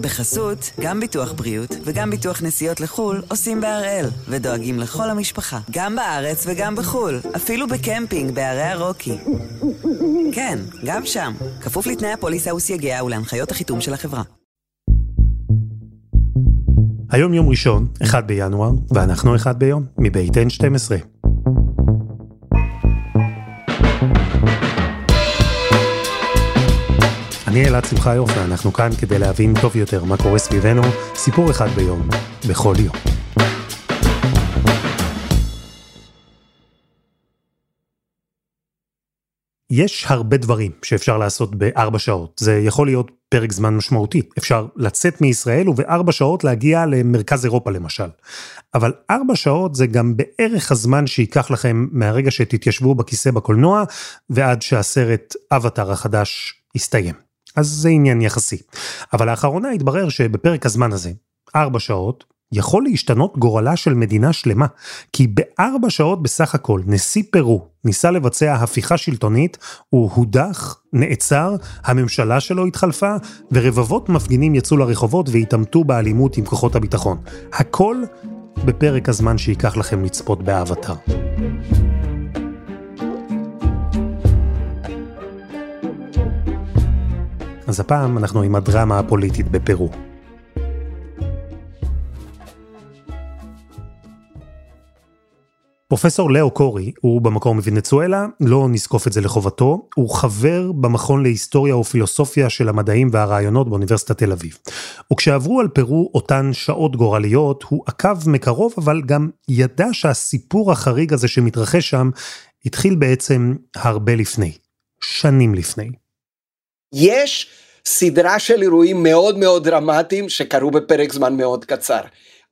בחסות, גם ביטוח בריאות וגם ביטוח נסיעות לחו"ל עושים בהראל, ודואגים לכל המשפחה, גם בארץ וגם בחו"ל, אפילו בקמפינג בערי הרוקי. כן, גם שם, כפוף לתנאי הפוליסה וסייגיה ולהנחיות החיתום של החברה. היום יום ראשון, 1 בינואר, ואנחנו 1 ביום, מבית N12. אני אלעד שמחה יופי, אנחנו כאן כדי להבין טוב יותר מה קורה סביבנו, סיפור אחד ביום, בכל יום. יש הרבה דברים שאפשר לעשות בארבע שעות. זה יכול להיות פרק זמן משמעותי. אפשר לצאת מישראל ובארבע שעות להגיע למרכז אירופה למשל. אבל ארבע שעות זה גם בערך הזמן שייקח לכם מהרגע שתתיישבו בכיסא בקולנוע ועד שהסרט אבטאר החדש יסתיים. אז זה עניין יחסי. אבל לאחרונה התברר שבפרק הזמן הזה, ארבע שעות, יכול להשתנות גורלה של מדינה שלמה, כי בארבע שעות בסך הכל נשיא פרו ניסה לבצע הפיכה שלטונית, הוא הודח, נעצר, הממשלה שלו התחלפה, ורבבות מפגינים יצאו לרחובות והתעמתו באלימות עם כוחות הביטחון. הכל בפרק הזמן שייקח לכם לצפות באבטר. אז הפעם אנחנו עם הדרמה הפוליטית בפרו. פרופסור לאו קורי הוא במקור מוונצואלה, לא נזקוף את זה לחובתו, הוא חבר במכון להיסטוריה ופילוסופיה של המדעים והרעיונות באוניברסיטת תל אביב. וכשעברו על פרו אותן שעות גורליות, הוא עקב מקרוב, אבל גם ידע שהסיפור החריג הזה שמתרחש שם, התחיל בעצם הרבה לפני, שנים לפני. יש סדרה של אירועים מאוד מאוד דרמטיים שקרו בפרק זמן מאוד קצר.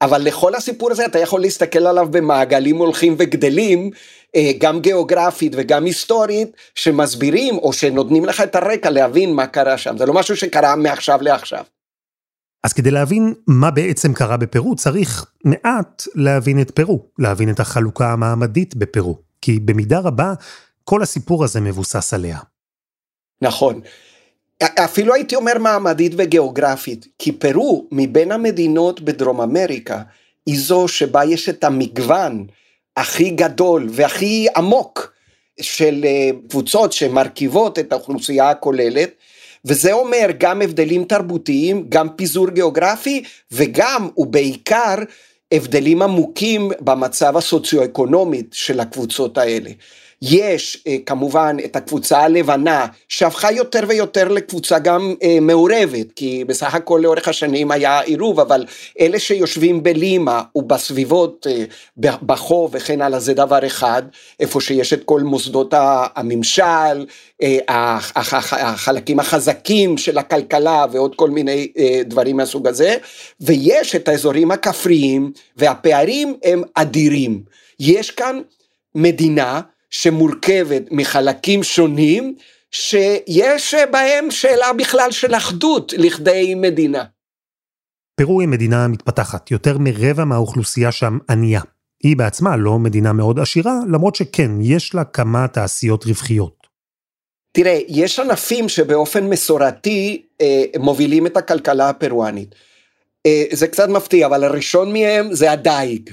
אבל לכל הסיפור הזה אתה יכול להסתכל עליו במעגלים הולכים וגדלים, אה, גם גיאוגרפית וגם היסטורית, שמסבירים או שנותנים לך את הרקע להבין מה קרה שם. זה לא משהו שקרה מעכשיו לעכשיו. אז כדי להבין מה בעצם קרה בפרו, צריך מעט להבין את פרו, להבין את החלוקה המעמדית בפרו. כי במידה רבה, כל הסיפור הזה מבוסס עליה. נכון. אפילו הייתי אומר מעמדית וגיאוגרפית, כי פרו מבין המדינות בדרום אמריקה היא זו שבה יש את המגוון הכי גדול והכי עמוק של אה, קבוצות שמרכיבות את האוכלוסייה הכוללת, וזה אומר גם הבדלים תרבותיים, גם פיזור גיאוגרפי וגם ובעיקר הבדלים עמוקים במצב הסוציו-אקונומית של הקבוצות האלה. יש אה, כמובן את הקבוצה הלבנה שהפכה יותר ויותר לקבוצה גם אה, מעורבת כי בסך הכל לאורך השנים היה עירוב אבל אלה שיושבים בלימה ובסביבות אה, בחוב וכן הלאה זה דבר אחד. איפה שיש את כל מוסדות הממשל החלקים החזקים של הכלכלה ועוד כל מיני דברים מהסוג הזה. ויש את האזורים הכפריים והפערים הם אדירים. יש כאן מדינה שמורכבת מחלקים שונים, שיש בהם שאלה בכלל של אחדות לכדי מדינה. פרו היא מדינה מתפתחת, יותר מרבע מהאוכלוסייה שם ענייה. היא בעצמה לא מדינה מאוד עשירה, למרות שכן, יש לה כמה תעשיות רווחיות. תראה, יש ענפים שבאופן מסורתי אה, מובילים את הכלכלה הפרואנית. אה, זה קצת מפתיע, אבל הראשון מהם זה הדייג.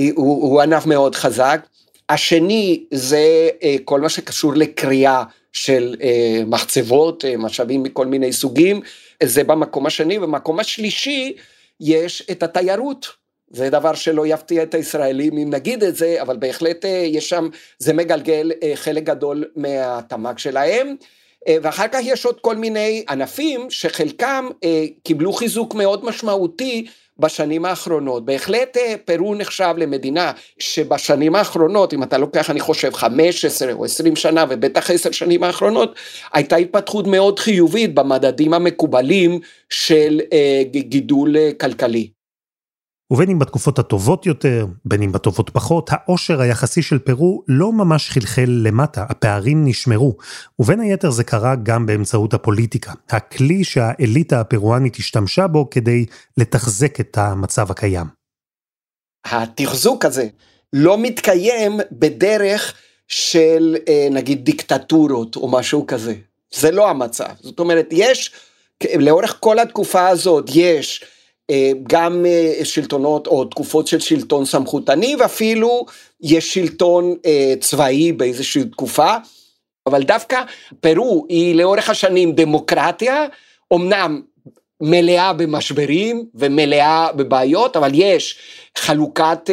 הוא, הוא ענף מאוד חזק. השני זה אה, כל מה שקשור לקריאה של אה, מחצבות, אה, משאבים מכל מיני סוגים, זה במקום השני, במקום השלישי יש את התיירות. זה דבר שלא יפתיע את הישראלים אם נגיד את זה, אבל בהחלט יש שם, זה מגלגל חלק גדול מהתמ"ג שלהם. ואחר כך יש עוד כל מיני ענפים שחלקם קיבלו חיזוק מאוד משמעותי בשנים האחרונות. בהחלט אה, פרו נחשב למדינה שבשנים האחרונות, אם אתה לוקח אני חושב 15 או 20 שנה ובטח 10 שנים האחרונות, הייתה התפתחות מאוד חיובית במדדים המקובלים של אה, גידול אה, כלכלי. ובין אם בתקופות הטובות יותר, בין אם בטובות פחות, העושר היחסי של פרו לא ממש חלחל למטה, הפערים נשמרו, ובין היתר זה קרה גם באמצעות הפוליטיקה, הכלי שהאליטה הפרואנית השתמשה בו כדי לתחזק את המצב הקיים. התחזוק הזה לא מתקיים בדרך של אה, נגיד דיקטטורות או משהו כזה, זה לא המצב, זאת אומרת יש לאורך כל התקופה הזאת יש גם אה, שלטונות או תקופות של שלטון סמכותני ואפילו יש שלטון אה, צבאי באיזושהי תקופה, אבל דווקא פרו היא לאורך השנים דמוקרטיה, אמנם מלאה במשברים ומלאה בבעיות, אבל יש חלוקת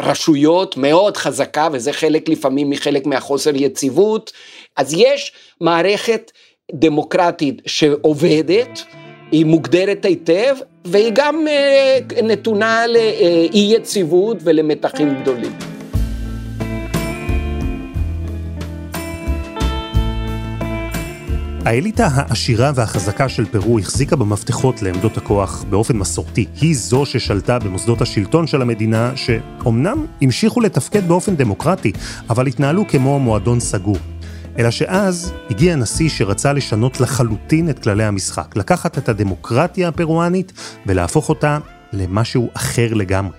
רשויות מאוד חזקה וזה חלק לפעמים מחלק מהחוסר יציבות, אז יש מערכת דמוקרטית שעובדת, היא מוגדרת היטב, והיא גם אה, נתונה לאי יציבות ולמתחים גדולים. האליטה העשירה והחזקה של פרו החזיקה במפתחות לעמדות הכוח באופן מסורתי. היא זו ששלטה במוסדות השלטון של המדינה, שאומנם המשיכו לתפקד באופן דמוקרטי, אבל התנהלו כמו מועדון סגור. אלא שאז הגיע נשיא שרצה לשנות לחלוטין את כללי המשחק, לקחת את הדמוקרטיה הפרואנית ולהפוך אותה למשהו אחר לגמרי.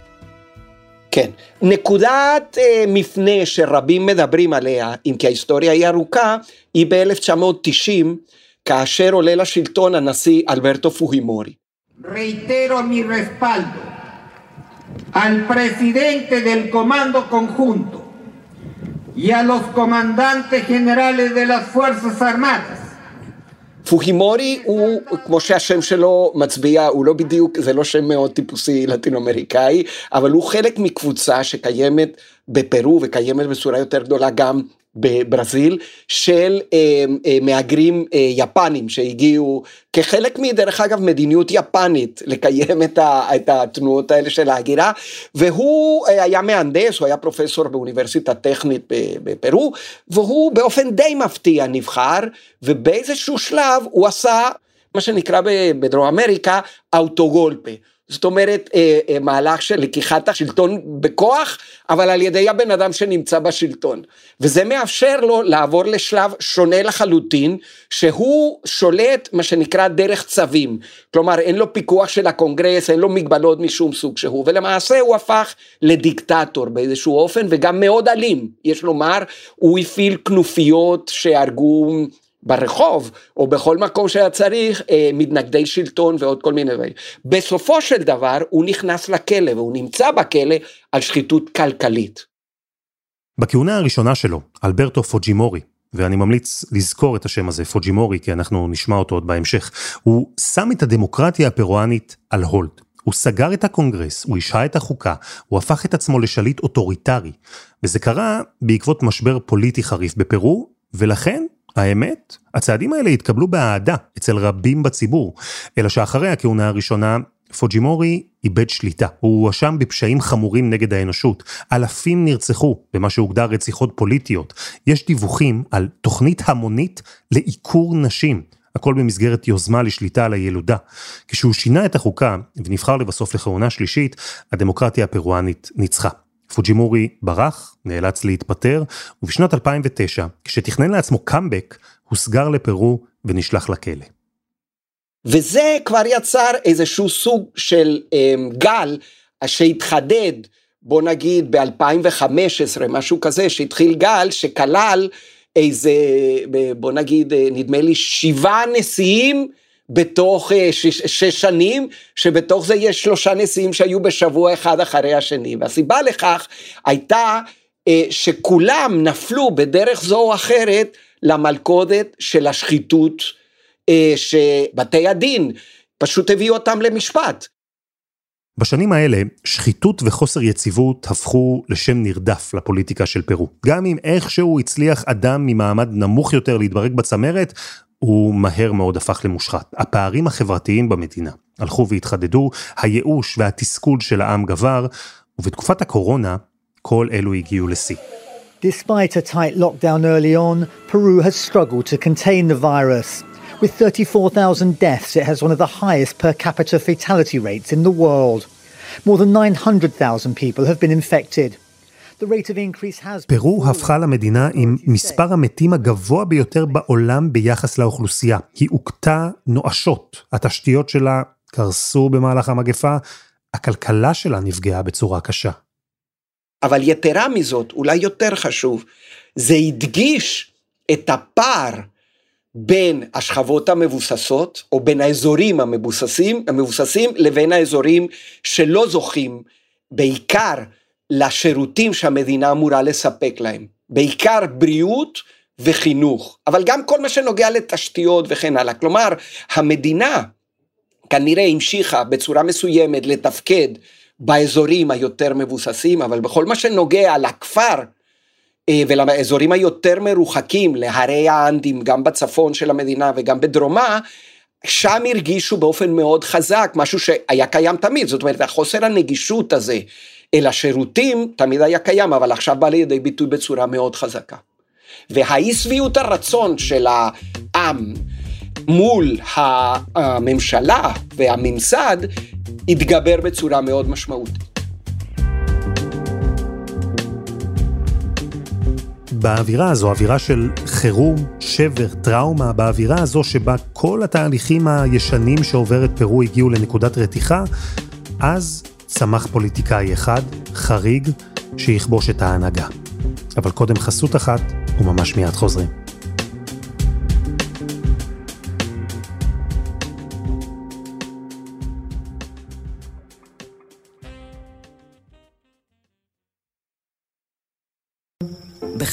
כן, נקודת אה, מפנה שרבים מדברים עליה, אם כי ההיסטוריה היא ארוכה, היא ב-1990, כאשר עולה לשלטון הנשיא אלברטו פוהימורי. Reitero mi respaldo al presidente del Comando Conjunto y a los comandantes generales de las Fuerzas Armadas. פוהימורי הוא, כמו שהשם שלו מצביע, הוא לא בדיוק, זה לא שם מאוד טיפוסי לטינו-אמריקאי, אבל הוא חלק מקבוצה שקיימת בפרו וקיימת בצורה יותר גדולה גם בברזיל של אה, אה, מהגרים אה, יפנים שהגיעו כחלק מדרך אגב מדיניות יפנית לקיים את, ה, את התנועות האלה של ההגירה והוא אה, היה מהנדס, הוא היה פרופסור באוניברסיטה טכנית בפרו והוא באופן די מפתיע נבחר ובאיזשהו שלב הוא עשה מה שנקרא בדרום אמריקה אוטוגולפה. זאת אומרת אה, אה, מהלך של לקיחת השלטון בכוח, אבל על ידי הבן אדם שנמצא בשלטון. וזה מאפשר לו לעבור לשלב שונה לחלוטין, שהוא שולט מה שנקרא דרך צווים. כלומר אין לו פיקוח של הקונגרס, אין לו מגבלות משום סוג שהוא, ולמעשה הוא הפך לדיקטטור באיזשהו אופן, וגם מאוד אלים, יש לומר, הוא הפעיל כנופיות שהרגו ברחוב או בכל מקום שהיה צריך אה, מתנגדי שלטון ועוד כל מיני דברים. בסופו של דבר הוא נכנס לכלא והוא נמצא בכלא על שחיתות כלכלית. בכהונה הראשונה שלו, אלברטו פוג'ימורי, ואני ממליץ לזכור את השם הזה, פוג'ימורי, כי אנחנו נשמע אותו עוד בהמשך, הוא שם את הדמוקרטיה הפרואנית על hold. הוא סגר את הקונגרס, הוא השהה את החוקה, הוא הפך את עצמו לשליט אוטוריטרי. וזה קרה בעקבות משבר פוליטי חריף בפרו, ולכן האמת, הצעדים האלה התקבלו באהדה אצל רבים בציבור, אלא שאחרי הכהונה הראשונה, פוג'ימורי איבד שליטה, הוא הואשם בפשעים חמורים נגד האנושות, אלפים נרצחו במה שהוגדר רציחות פוליטיות, יש דיווחים על תוכנית המונית לעיקור נשים, הכל במסגרת יוזמה לשליטה על הילודה. כשהוא שינה את החוקה ונבחר לבסוף לכהונה שלישית, הדמוקרטיה הפרואנית ניצחה. פוג'ימורי ברח, נאלץ להתפטר, ובשנת 2009, כשתכנן לעצמו קאמבק, הוסגר לפרו ונשלח לכלא. וזה כבר יצר איזשהו סוג של um, גל שהתחדד, בוא נגיד ב-2015, משהו כזה, שהתחיל גל שכלל איזה, בוא נגיד, אה, נדמה לי שבעה נשיאים, בתוך אה, שש, שש שנים, שבתוך זה יש שלושה נשיאים שהיו בשבוע אחד אחרי השני. והסיבה לכך הייתה אה, שכולם נפלו בדרך זו או אחרת למלכודת של השחיתות אה, שבתי הדין פשוט הביאו אותם למשפט. בשנים האלה, שחיתות וחוסר יציבות הפכו לשם נרדף לפוליטיקה של פרו. גם אם איכשהו הצליח אדם ממעמד נמוך יותר להתברג בצמרת, הוא מהר מאוד הפך למושחת. הפערים החברתיים במדינה הלכו והתחדדו, הייאוש והתסכול של העם גבר, ובתקופת הקורונה כל אלו הגיעו לשיא. Despite a tight lockdown early on, Peru has struggled to contain the virus. With 34,000 deaths, it has one of the highest per capita fatality rates in the world. More than 900,000 people have been infected. פרו הפכה למדינה עם מספר המתים הגבוה ביותר בעולם ביחס לאוכלוסייה. היא הוכתה נואשות, התשתיות שלה קרסו במהלך המגפה, הכלכלה שלה נפגעה בצורה קשה. אבל יתרה מזאת, אולי יותר חשוב, זה הדגיש את הפער בין השכבות המבוססות, או בין האזורים המבוססים, המבוססים לבין האזורים שלא זוכים בעיקר לשירותים שהמדינה אמורה לספק להם, בעיקר בריאות וחינוך, אבל גם כל מה שנוגע לתשתיות וכן הלאה. כלומר, המדינה כנראה המשיכה בצורה מסוימת לתפקד באזורים היותר מבוססים, אבל בכל מה שנוגע לכפר אה, ולאזורים היותר מרוחקים, להרי האנדים, גם בצפון של המדינה וגם בדרומה, שם הרגישו באופן מאוד חזק, משהו שהיה קיים תמיד, זאת אומרת, החוסר הנגישות הזה אל השירותים תמיד היה קיים, אבל עכשיו בא לידי ביטוי בצורה מאוד חזקה. והאי שביעות הרצון של העם מול הממשלה והממסד התגבר בצורה מאוד משמעותית. באווירה הזו, אווירה של חירום, שבר, טראומה, באווירה הזו שבה כל התהליכים הישנים שעוברת פרו הגיעו לנקודת רתיחה, אז צמח פוליטיקאי אחד, חריג, שיכבוש את ההנהגה. אבל קודם חסות אחת, וממש מיד חוזרים.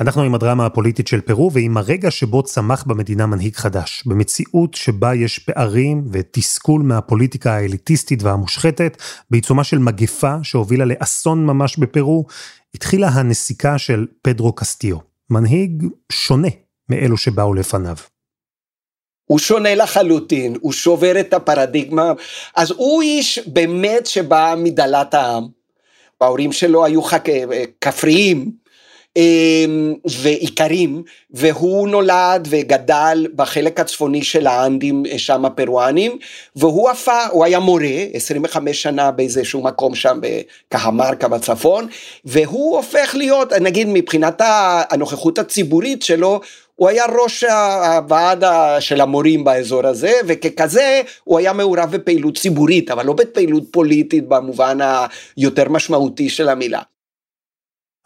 אנחנו עם הדרמה הפוליטית של פרו ועם הרגע שבו צמח במדינה מנהיג חדש, במציאות שבה יש פערים ותסכול מהפוליטיקה האליטיסטית והמושחתת, בעיצומה של מגפה שהובילה לאסון ממש בפרו, התחילה הנסיקה של פדרו קסטיו, מנהיג שונה מאלו שבאו לפניו. הוא שונה לחלוטין, הוא שובר את הפרדיגמה, אז הוא איש באמת שבא מדלת העם, ההורים שלו היו חק... כפריים, ואיכרים, והוא נולד וגדל בחלק הצפוני של האנדים שם הפרואנים, והוא הפך, הוא היה מורה 25 שנה באיזשהו מקום שם בקהמרקה בצפון, והוא הופך להיות, נגיד מבחינת הנוכחות הציבורית שלו, הוא היה ראש הוועד של המורים באזור הזה, וככזה הוא היה מעורב בפעילות ציבורית, אבל לא בפעילות פוליטית במובן היותר משמעותי של המילה.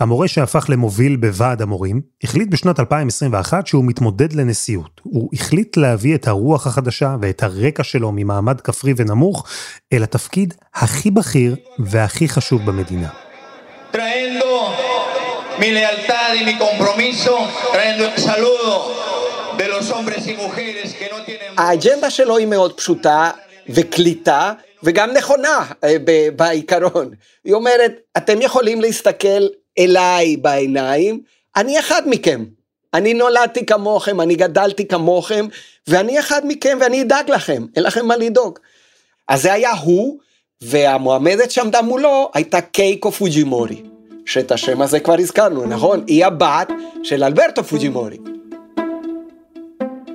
המורה שהפך למוביל בוועד המורים, החליט בשנת 2021 שהוא מתמודד לנשיאות. הוא החליט להביא את הרוח החדשה ואת הרקע שלו ממעמד כפרי ונמוך, אל התפקיד הכי בכיר והכי חשוב במדינה. האג'נדה שלו היא מאוד פשוטה וקליטה וגם נכונה אה, בעיקרון. היא אומרת, אתם יכולים להסתכל אליי בעיניים, אני אחד מכם. אני נולדתי כמוכם, אני גדלתי כמוכם, ואני אחד מכם ואני אדאג לכם, אין לכם מה לדאוג. אז זה היה הוא, והמועמדת שעמדה מולו הייתה קייקו פוג'ימורי, שאת השם הזה כבר הזכרנו, נכון? היא הבת של אלברטו פוג'ימורי.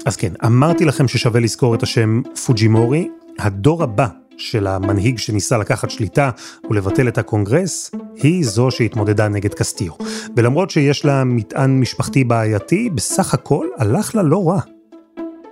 אז כן, אמרתי לכם ששווה לזכור את השם פוג'ימורי. הדור הבא של המנהיג שניסה לקחת שליטה ולבטל את הקונגרס, היא זו שהתמודדה נגד קסטיו. ולמרות שיש לה מטען משפחתי בעייתי, בסך הכל הלך לה לא רע.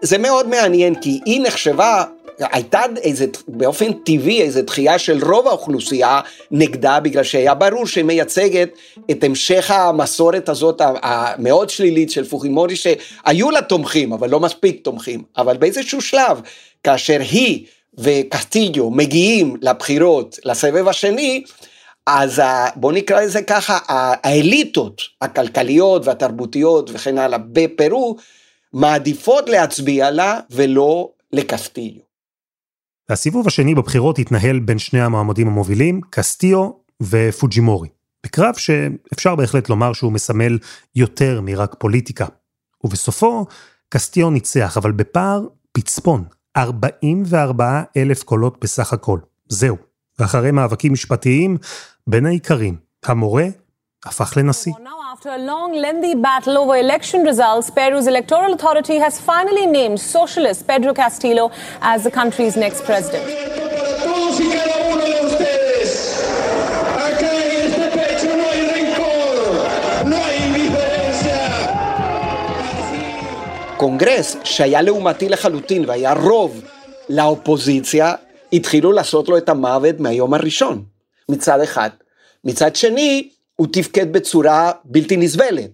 זה מאוד מעניין, כי היא נחשבה הייתה איזה, באופן טבעי איזה דחייה של רוב האוכלוסייה נגדה, בגלל שהיה ברור שהיא מייצגת את המשך המסורת הזאת המאוד שלילית של פוחימורי, שהיו לה תומכים, אבל לא מספיק תומכים. אבל באיזשהו שלב, כאשר היא וקסטיג'ו מגיעים לבחירות, לסבב השני, אז בוא נקרא לזה ככה, האליטות הכלכליות והתרבותיות וכן הלאה בפרו, מעדיפות להצביע לה ולא לקסטיג'ו. הסיבוב השני בבחירות התנהל בין שני המועמדים המובילים, קסטיו ופוג'ימורי. בקרב שאפשר בהחלט לומר שהוא מסמל יותר מרק פוליטיקה. ובסופו, קסטיו ניצח, אבל בפער פצפון, 44 אלף קולות בסך הכל. זהו. ואחרי מאבקים משפטיים, בין העיקרים, המורה הפך לנשיא. After a long, lengthy battle over election results, Peru's electoral authority has finally named socialist Pedro Castillo as the country's next president. הקונגרס, שהיה לעומתי לחלוטין והיה רוב לאופוזיציה, התחילו לעשות לו את המוות מהיום הראשון, מצד אחד. מצד שני, הוא תפקד בצורה בלתי נסבלת.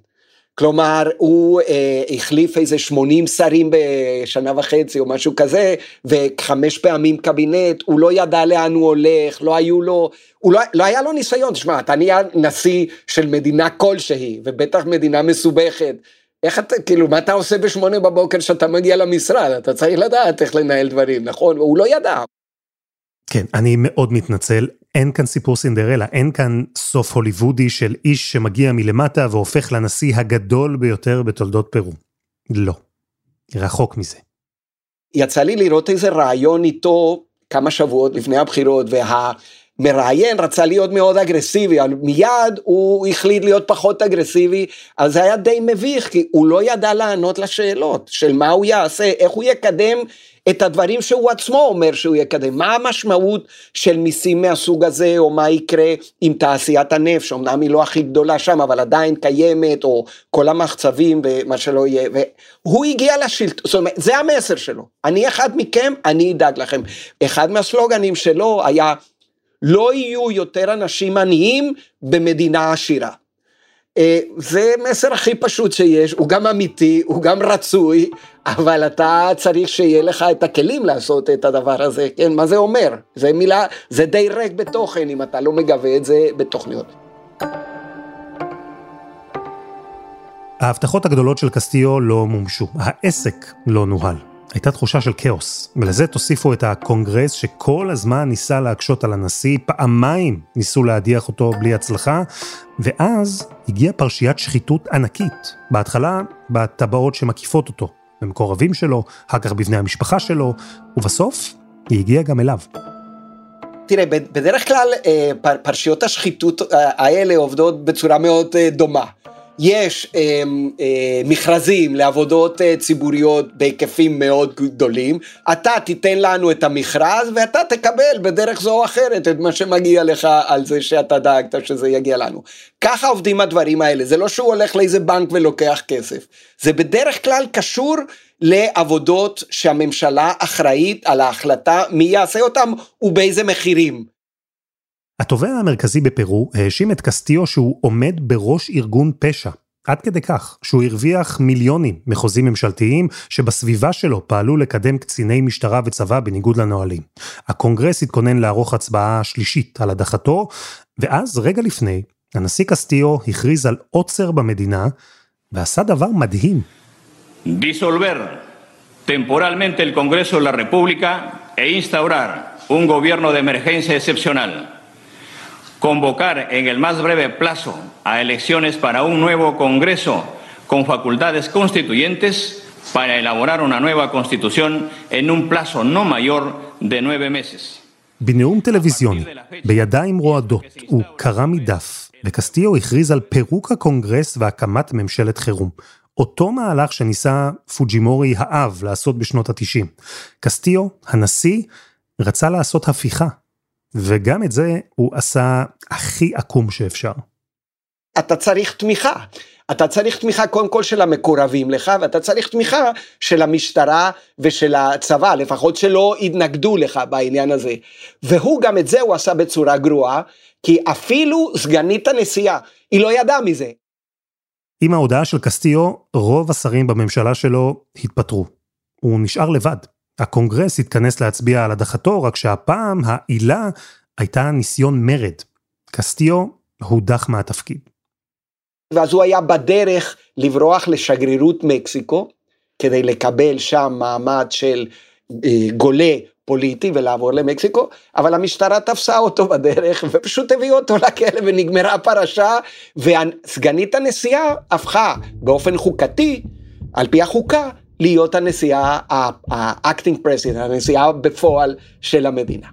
כלומר, הוא אה, החליף איזה 80 שרים בשנה וחצי או משהו כזה, וחמש פעמים קבינט, הוא לא ידע לאן הוא הולך, לא היו לו, הוא לא, לא היה לו ניסיון, תשמע, אתה נהיה נשיא של מדינה כלשהי, ובטח מדינה מסובכת. איך אתה, כאילו, מה אתה עושה בשמונה בבוקר כשאתה מגיע למשרד? אתה צריך לדעת איך לנהל דברים, נכון? הוא לא ידע. כן, אני מאוד מתנצל, אין כאן סיפור סינדרלה, אין כאן סוף הוליוודי של איש שמגיע מלמטה והופך לנשיא הגדול ביותר בתולדות פרו. לא, רחוק מזה. יצא לי לראות איזה רעיון איתו כמה שבועות לפני הבחירות, והמראיין רצה להיות מאוד אגרסיבי, אבל מיד הוא החליט להיות פחות אגרסיבי, אז זה היה די מביך, כי הוא לא ידע לענות לשאלות של מה הוא יעשה, איך הוא יקדם את הדברים שהוא עצמו אומר שהוא יקדם. מה המשמעות של מיסים מהסוג הזה, או מה יקרה עם תעשיית הנפט, שאומנם היא לא הכי גדולה שם, אבל עדיין קיימת, או כל המחצבים ומה שלא יהיה. והוא הגיע לשלטון, זאת אומרת, זה המסר שלו. אני אחד מכם, אני אדאג לכם. אחד מהסלוגנים שלו היה, לא יהיו יותר אנשים עניים במדינה עשירה. אה, זה מסר הכי פשוט שיש, הוא גם אמיתי, הוא גם רצוי, אבל אתה צריך שיהיה לך את הכלים לעשות את הדבר הזה, כן, מה זה אומר? זה מילה, זה די ריק בתוכן אם אתה לא מגבה את זה בתוכניות. ההבטחות הגדולות של קסטיו לא מומשו, העסק לא נוהל. הייתה תחושה של כאוס, ולזה תוסיפו את הקונגרס שכל הזמן ניסה להקשות על הנשיא, פעמיים ניסו להדיח אותו בלי הצלחה, ואז הגיעה פרשיית שחיתות ענקית, בהתחלה בטבעות שמקיפות אותו, במקורבים שלו, אחר כך בבני המשפחה שלו, ובסוף היא הגיעה גם אליו. תראה, בדרך כלל אה, פרשיות השחיתות אה, האלה עובדות בצורה מאוד אה, דומה. יש אה, אה, מכרזים לעבודות אה, ציבוריות בהיקפים מאוד גדולים, אתה תיתן לנו את המכרז ואתה תקבל בדרך זו או אחרת את מה שמגיע לך על זה שאתה דאגת שזה יגיע לנו. ככה עובדים הדברים האלה, זה לא שהוא הולך לאיזה בנק ולוקח כסף, זה בדרך כלל קשור לעבודות שהממשלה אחראית על ההחלטה מי יעשה אותם ובאיזה מחירים. התובע המרכזי בפרו האשים את קסטיו שהוא עומד בראש ארגון פשע. עד כדי כך שהוא הרוויח מיליונים מחוזים ממשלתיים שבסביבה שלו פעלו לקדם קציני משטרה וצבא בניגוד לנהלים. הקונגרס התכונן לערוך הצבעה שלישית על הדחתו, ואז רגע לפני, הנשיא קסטיו הכריז על עוצר במדינה, ועשה דבר מדהים. דיסולבר temporalmente el Congreso de la República e instaurar un gobierno de emergencia excepcional. convocar en el más breve plazo a elecciones para un nuevo Congreso con facultades constituyentes para elaborar una nueva constitución en un plazo no mayor de nueve meses. בנאום טלוויזיוני, בידיים רועדות, הוא קרא מדף, וקסטיו הכריז על פירוק הקונגרס והקמת ממשלת חירום. אותו מהלך שניסה פוג'ימורי האב לעשות בשנות ה-90. קסטיו, הנשיא, רצה לעשות הפיכה, וגם את זה הוא עשה הכי עקום שאפשר. אתה צריך תמיכה. אתה צריך תמיכה קודם כל של המקורבים לך, ואתה צריך תמיכה של המשטרה ושל הצבא, לפחות שלא יתנגדו לך בעניין הזה. והוא גם את זה הוא עשה בצורה גרועה, כי אפילו סגנית הנשיאה, היא לא ידעה מזה. עם ההודעה של קסטיו, רוב השרים בממשלה שלו התפטרו. הוא נשאר לבד. הקונגרס התכנס להצביע על הדחתו, רק שהפעם העילה הייתה ניסיון מרד. קסטיו הודח מהתפקיד. ואז הוא היה בדרך לברוח לשגרירות מקסיקו, כדי לקבל שם מעמד של אה, גולה פוליטי ולעבור למקסיקו, אבל המשטרה תפסה אותו בדרך ופשוט הביאו אותו לכלא ונגמרה הפרשה, וסגנית הנשיאה הפכה באופן חוקתי, על פי החוקה, להיות הנשיאה, ה-acting president, הנשיאה בפועל של המדינה.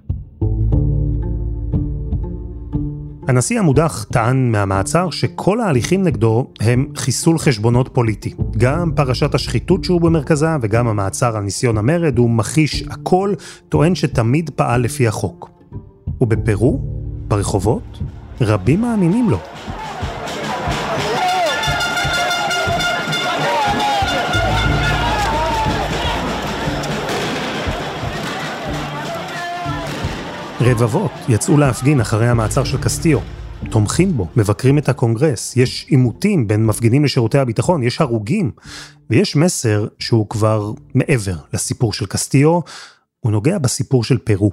הנשיא המודח טען מהמעצר שכל ההליכים נגדו הם חיסול חשבונות פוליטי. גם פרשת השחיתות שהוא במרכזה וגם המעצר על ניסיון המרד הוא מכחיש הכל, טוען שתמיד פעל לפי החוק. ובפרו, ברחובות, רבים מאמינים לו. רבבות יצאו להפגין אחרי המעצר של קסטיו. תומכים בו, מבקרים את הקונגרס, יש עימותים בין מפגינים לשירותי הביטחון, יש הרוגים, ויש מסר שהוא כבר מעבר לסיפור של קסטיו, הוא נוגע בסיפור של פרו.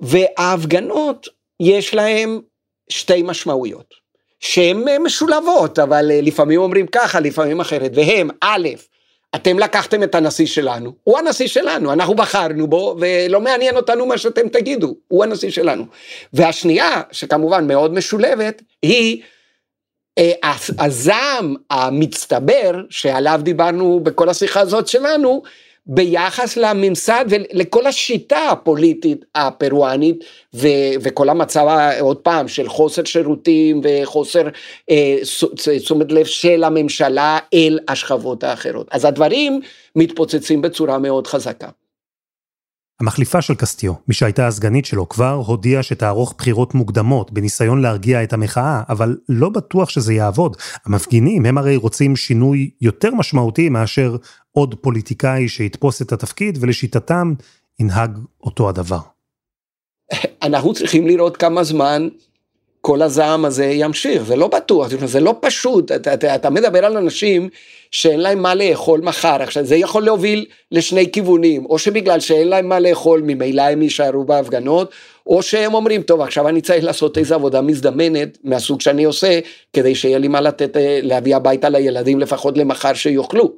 וההפגנות, יש להם שתי משמעויות, שהן משולבות, אבל לפעמים אומרים ככה, לפעמים אחרת, והם, א', אתם לקחתם את הנשיא שלנו, הוא הנשיא שלנו, אנחנו בחרנו בו, ולא מעניין אותנו מה שאתם תגידו, הוא הנשיא שלנו. והשנייה, שכמובן מאוד משולבת, היא אה, הזעם המצטבר, שעליו דיברנו בכל השיחה הזאת שלנו, ביחס לממסד ולכל השיטה הפוליטית הפרואנית ו, וכל המצב עוד פעם של חוסר שירותים וחוסר אה, תשומת לב של הממשלה אל השכבות האחרות. אז הדברים מתפוצצים בצורה מאוד חזקה. המחליפה של קסטיו, מי שהייתה הסגנית שלו, כבר הודיעה שתערוך בחירות מוקדמות בניסיון להרגיע את המחאה, אבל לא בטוח שזה יעבוד. המפגינים הם הרי רוצים שינוי יותר משמעותי מאשר עוד פוליטיקאי שיתפוס את התפקיד, ולשיטתם ינהג אותו הדבר. אנחנו צריכים לראות כמה זמן כל הזעם הזה ימשיך, זה לא בטוח, זה לא פשוט, אתה, אתה, אתה מדבר על אנשים שאין להם מה לאכול מחר, עכשיו זה יכול להוביל לשני כיוונים, או שבגלל שאין להם מה לאכול ממילא הם יישארו בהפגנות, או שהם אומרים, טוב עכשיו אני צריך לעשות איזו עבודה מזדמנת מהסוג שאני עושה, כדי שיהיה לי מה לתת, אה, להביא הביתה לילדים לפחות למחר שיאכלו.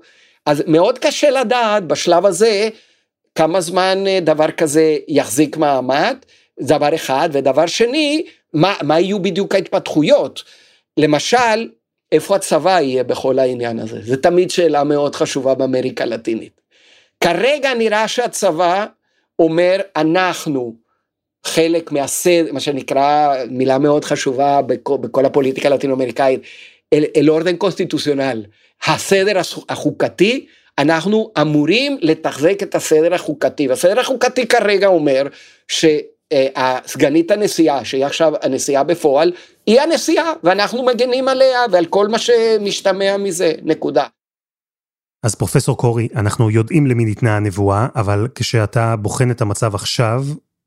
אז מאוד קשה לדעת בשלב הזה כמה זמן אה, דבר כזה יחזיק מעמד, דבר אחד, ודבר שני, מה, מה יהיו בדיוק ההתפתחויות. למשל, איפה הצבא יהיה בכל העניין הזה? זו תמיד שאלה מאוד חשובה באמריקה הלטינית. כרגע נראה שהצבא אומר, אנחנו חלק מהסדר, מה שנקרא, מילה מאוד חשובה בכל, בכל הפוליטיקה הלטינו-אמריקאית, אל, אל אורדן קונסטיטוציונל, הסדר החוקתי, אנחנו אמורים לתחזק את הסדר החוקתי, והסדר החוקתי כרגע אומר ש... הסגנית הנשיאה, שהיא עכשיו הנשיאה בפועל, היא הנשיאה, ואנחנו מגנים עליה ועל כל מה שמשתמע מזה, נקודה. אז פרופסור קורי, אנחנו יודעים למי ניתנה הנבואה, אבל כשאתה בוחן את המצב עכשיו,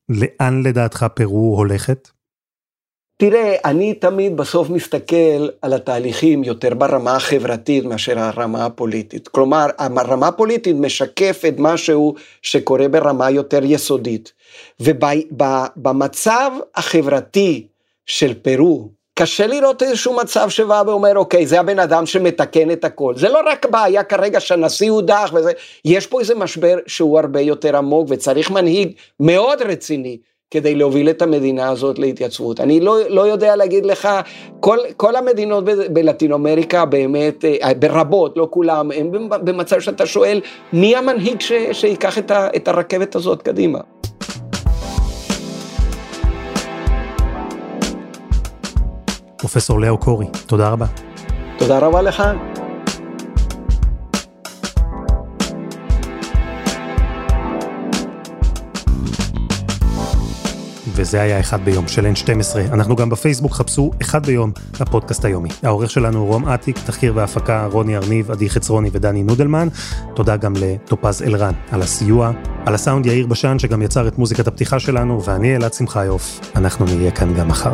לאן לדעתך פרו הולכת? תראה, אני תמיד בסוף מסתכל על התהליכים יותר ברמה החברתית מאשר הרמה הפוליטית. כלומר, הרמה הפוליטית משקפת משהו שקורה ברמה יותר יסודית. ובמצב החברתי של פרו, קשה לראות איזשהו מצב שבא ואומר, אוקיי, זה הבן אדם שמתקן את הכל. זה לא רק בעיה כרגע שהנשיא הודח וזה, יש פה איזה משבר שהוא הרבה יותר עמוק וצריך מנהיג מאוד רציני. כדי להוביל את המדינה הזאת להתייצבות. אני לא, לא יודע להגיד לך, כל, כל המדינות בלטינו אמריקה באמת, אה, ברבות, לא כולם, הם במצב שאתה שואל, מי המנהיג ש, שיקח את, ה, את הרכבת הזאת קדימה? פרופסור לאו קורי, תודה רבה. תודה רבה לך. וזה היה אחד ביום של N12. אנחנו גם בפייסבוק, חפשו אחד ביום, הפודקאסט היומי. העורך שלנו הוא רום אטיק, תחקיר והפקה רוני ארניב, עדי חצרוני ודני נודלמן. תודה גם לטופז אלרן על הסיוע. על הסאונד יאיר בשן שגם יצר את מוזיקת הפתיחה שלנו, ואני אלעד שמחיוף. אנחנו נהיה כאן גם מחר.